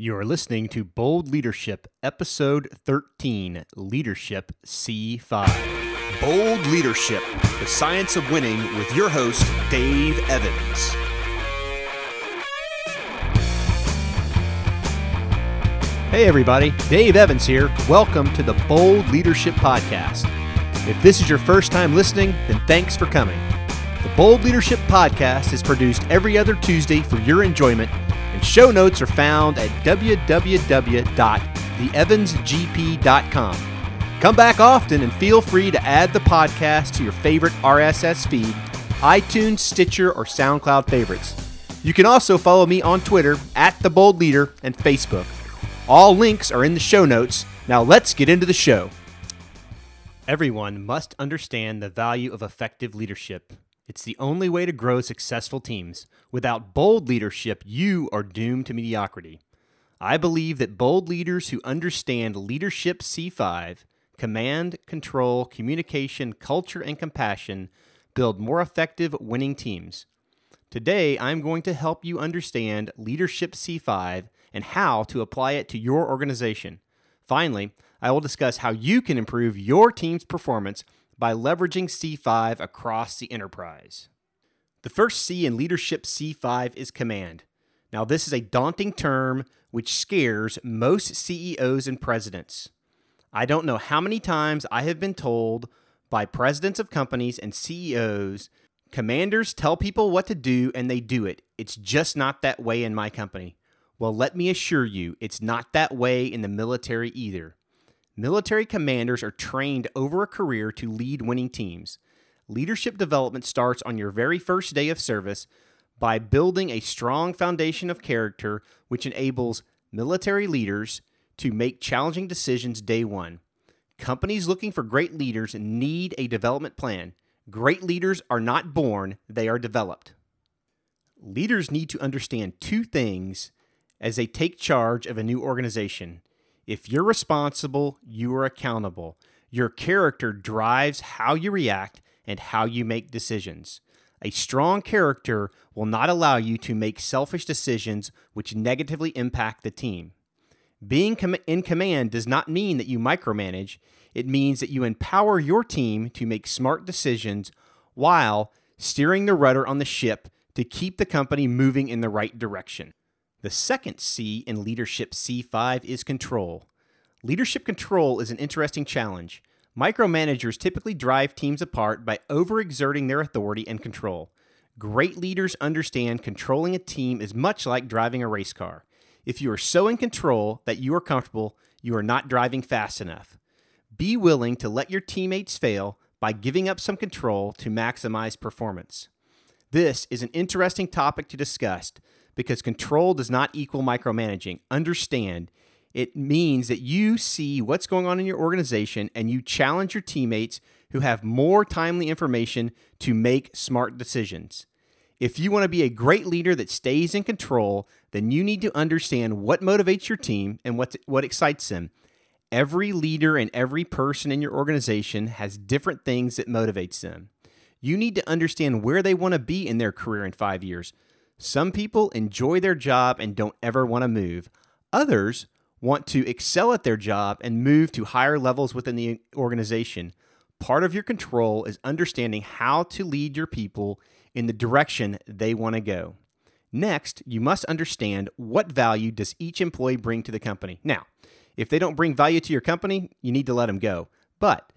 You're listening to Bold Leadership, Episode 13 Leadership C5. Bold Leadership, the science of winning, with your host, Dave Evans. Hey, everybody, Dave Evans here. Welcome to the Bold Leadership Podcast. If this is your first time listening, then thanks for coming. The Bold Leadership Podcast is produced every other Tuesday for your enjoyment, and show notes are found at www.theevansgp.com. Come back often and feel free to add the podcast to your favorite RSS feed, iTunes, Stitcher, or SoundCloud favorites. You can also follow me on Twitter at The Bold Leader and Facebook. All links are in the show notes. Now let's get into the show. Everyone must understand the value of effective leadership. It's the only way to grow successful teams. Without bold leadership, you are doomed to mediocrity. I believe that bold leaders who understand Leadership C5, command, control, communication, culture, and compassion, build more effective winning teams. Today, I'm going to help you understand Leadership C5 and how to apply it to your organization. Finally, I will discuss how you can improve your team's performance by leveraging C5 across the enterprise. The first C in Leadership C5 is command. Now, this is a daunting term which scares most CEOs and presidents. I don't know how many times I have been told by presidents of companies and CEOs commanders tell people what to do and they do it. It's just not that way in my company. Well, let me assure you, it's not that way in the military either. Military commanders are trained over a career to lead winning teams. Leadership development starts on your very first day of service by building a strong foundation of character which enables military leaders to make challenging decisions day one. Companies looking for great leaders need a development plan. Great leaders are not born, they are developed. Leaders need to understand two things as they take charge of a new organization if you're responsible, you are accountable. Your character drives how you react and how you make decisions. A strong character will not allow you to make selfish decisions which negatively impact the team. Being com- in command does not mean that you micromanage, it means that you empower your team to make smart decisions while steering the rudder on the ship to keep the company moving in the right direction. The second C in Leadership C5 is control. Leadership control is an interesting challenge. Micromanagers typically drive teams apart by overexerting their authority and control. Great leaders understand controlling a team is much like driving a race car. If you are so in control that you are comfortable, you are not driving fast enough. Be willing to let your teammates fail by giving up some control to maximize performance. This is an interesting topic to discuss because control does not equal micromanaging. Understand, it means that you see what's going on in your organization and you challenge your teammates who have more timely information to make smart decisions. If you want to be a great leader that stays in control, then you need to understand what motivates your team and what, what excites them. Every leader and every person in your organization has different things that motivates them. You need to understand where they want to be in their career in 5 years. Some people enjoy their job and don't ever want to move. Others want to excel at their job and move to higher levels within the organization. Part of your control is understanding how to lead your people in the direction they want to go. Next, you must understand what value does each employee bring to the company. Now, if they don't bring value to your company, you need to let them go. But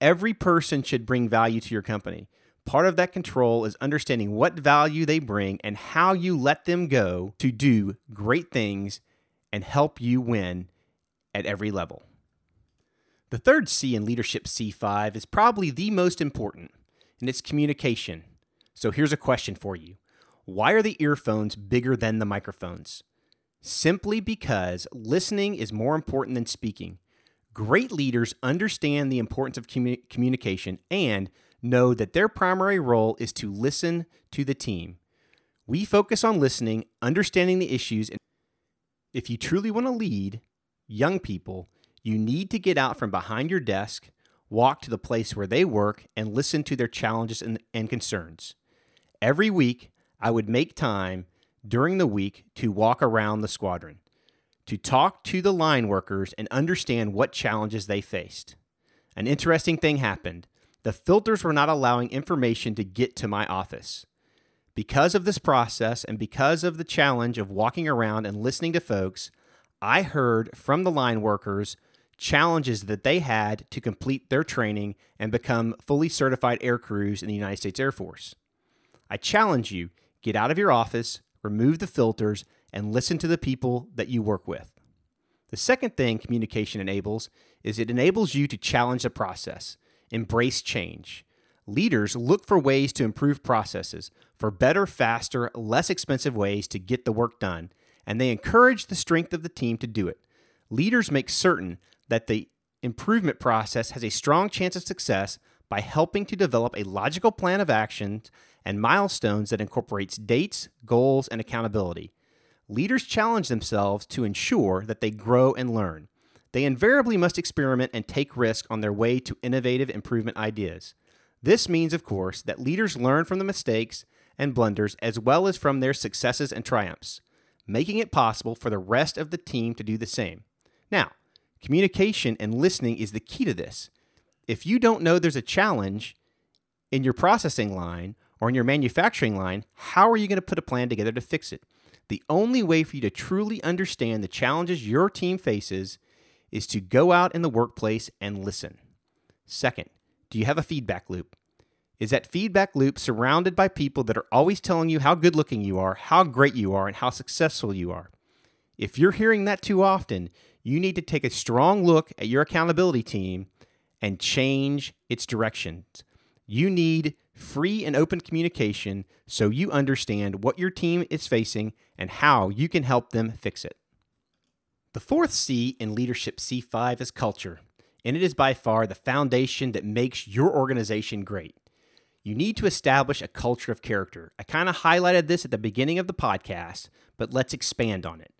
every person should bring value to your company. Part of that control is understanding what value they bring and how you let them go to do great things and help you win at every level. The third C in Leadership C5 is probably the most important, and it's communication. So here's a question for you Why are the earphones bigger than the microphones? Simply because listening is more important than speaking. Great leaders understand the importance of commu- communication and know that their primary role is to listen to the team. We focus on listening, understanding the issues. And if you truly want to lead young people, you need to get out from behind your desk, walk to the place where they work, and listen to their challenges and, and concerns. Every week, I would make time during the week to walk around the squadron. to talk to the line workers and understand what challenges they faced. An interesting thing happened. The filters were not allowing information to get to my office. Because of this process and because of the challenge of walking around and listening to folks, I heard from the line workers challenges that they had to complete their training and become fully certified air crews in the United States Air Force. I challenge you get out of your office, remove the filters, and listen to the people that you work with. The second thing communication enables is it enables you to challenge the process, embrace change. Leaders look for ways to improve processes, for better, faster, less expensive ways to get the work done, and they encourage the strength of the team to do it. Leaders make certain that the improvement process has a strong chance of success by helping to develop a logical plan of actions and milestones that incorporates dates, goals, and accountability. Leaders challenge themselves to ensure that they grow and learn. They invariably must experiment and take risk on their way to innovative improvement ideas. This means, of course, that leaders learn from the mistakes and blunders as well as from their successes and triumphs, making it possible for the rest of the team to do the same. Now, communication and listening is the key to this. If you don't know there's a challenge in your processing line or in your manufacturing line, how are you going to put a plan together to fix it? The only way for you to truly understand the challenges your team faces is to go out in the workplace and listen. Second, do you have a feedback loop? Is that feedback loop surrounded by people that are always telling you how good looking you are, how great you are, and how successful you are? If you're hearing that too often, you need to take a strong look at your accountability team and change its directions. You need free and open communication so you understand what your team is facing and how you can help them fix it. The fourth C in Leadership C5 is culture, and it is by far the foundation that makes your organization great. You need to establish a culture of character. I kind of highlighted this at the beginning of the podcast, but let's expand on it.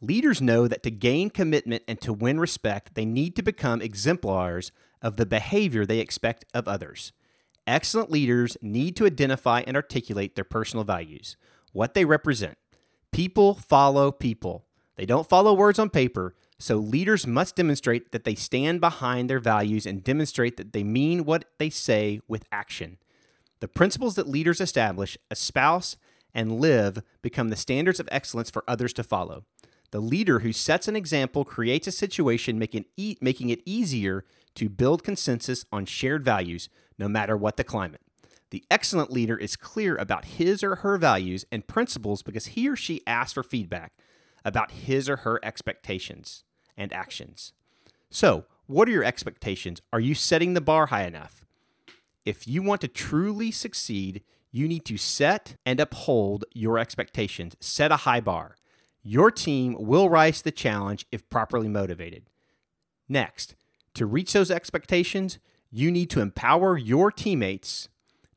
Leaders know that to gain commitment and to win respect, they need to become exemplars of the behavior they expect of others. Excellent leaders need to identify and articulate their personal values, what they represent. People follow people. They don't follow words on paper, so leaders must demonstrate that they stand behind their values and demonstrate that they mean what they say with action. The principles that leaders establish, espouse, and live become the standards of excellence for others to follow. The leader who sets an example creates a situation making, e- making it easier to build consensus on shared values, no matter what the climate. The excellent leader is clear about his or her values and principles because he or she asks for feedback about his or her expectations and actions. So, what are your expectations? Are you setting the bar high enough? If you want to truly succeed, you need to set and uphold your expectations. Set a high bar. Your team will rise to the challenge if properly motivated. Next, to reach those expectations, you need to empower your teammates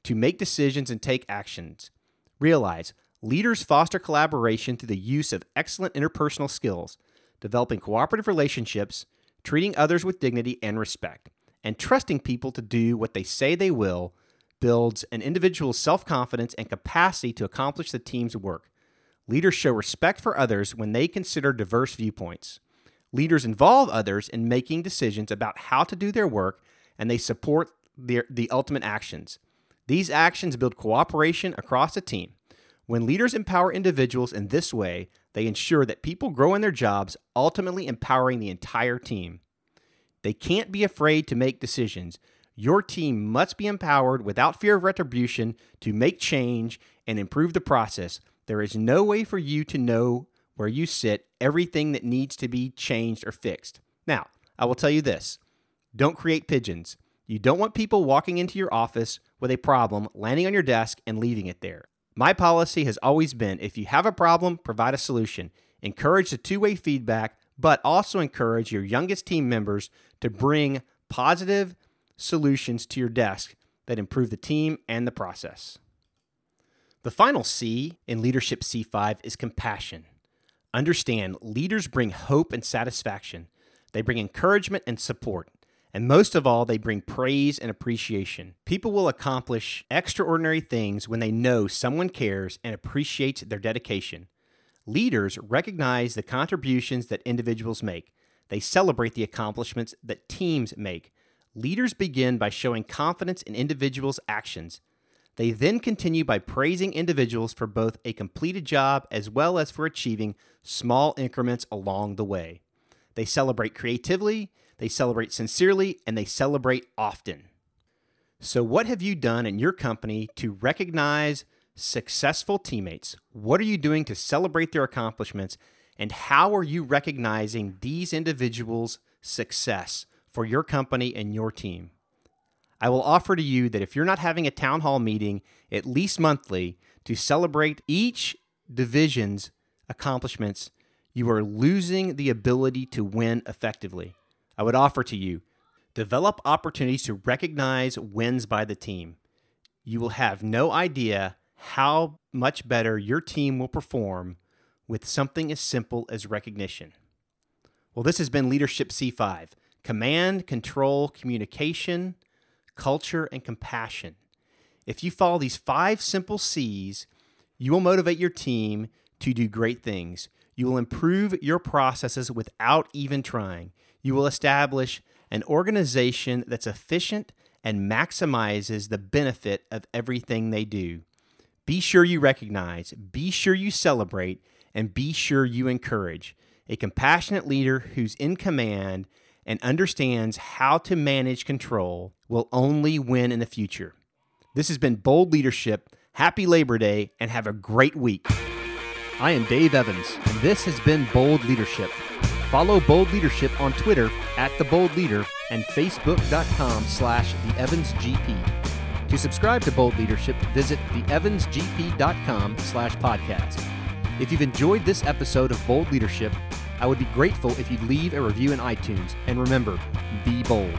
to make decisions and take actions. Realize leaders foster collaboration through the use of excellent interpersonal skills, developing cooperative relationships, treating others with dignity and respect, and trusting people to do what they say they will builds an individual's self confidence and capacity to accomplish the team's work. Leaders show respect for others when they consider diverse viewpoints. Leaders involve others in making decisions about how to do their work and they support the, the ultimate actions. These actions build cooperation across a team. When leaders empower individuals in this way, they ensure that people grow in their jobs, ultimately empowering the entire team. They can't be afraid to make decisions. Your team must be empowered without fear of retribution to make change and improve the process. There is no way for you to know where you sit everything that needs to be changed or fixed. Now, I will tell you this don't create pigeons. You don't want people walking into your office with a problem, landing on your desk, and leaving it there. My policy has always been if you have a problem, provide a solution. Encourage the two way feedback, but also encourage your youngest team members to bring positive solutions to your desk that improve the team and the process. The final C in Leadership C5 is compassion. Understand leaders bring hope and satisfaction, they bring encouragement and support. And most of all, they bring praise and appreciation. People will accomplish extraordinary things when they know someone cares and appreciates their dedication. Leaders recognize the contributions that individuals make. They celebrate the accomplishments that teams make. Leaders begin by showing confidence in individuals' actions. They then continue by praising individuals for both a completed job as well as for achieving small increments along the way. They celebrate creatively, they celebrate sincerely, and they celebrate often. So, what have you done in your company to recognize successful teammates? What are you doing to celebrate their accomplishments? And how are you recognizing these individuals' success for your company and your team? I will offer to you that if you're not having a town hall meeting at least monthly to celebrate each division's accomplishments, you are losing the ability to win effectively. I would offer to you develop opportunities to recognize wins by the team. You will have no idea how much better your team will perform with something as simple as recognition. Well, this has been Leadership C5 command, control, communication, culture, and compassion. If you follow these five simple C's, you will motivate your team to do great things. You will improve your processes without even trying. You will establish an organization that's efficient and maximizes the benefit of everything they do. Be sure you recognize, be sure you celebrate, and be sure you encourage. A compassionate leader who's in command and understands how to manage control will only win in the future. This has been Bold Leadership. Happy Labor Day and have a great week. I am Dave Evans, and this has been Bold Leadership. Follow Bold Leadership on Twitter at The Bold Leader and Facebook.com slash The Evans GP. To subscribe to Bold Leadership, visit theevansgp.com slash podcast. If you've enjoyed this episode of Bold Leadership, I would be grateful if you'd leave a review in iTunes. And remember, be bold.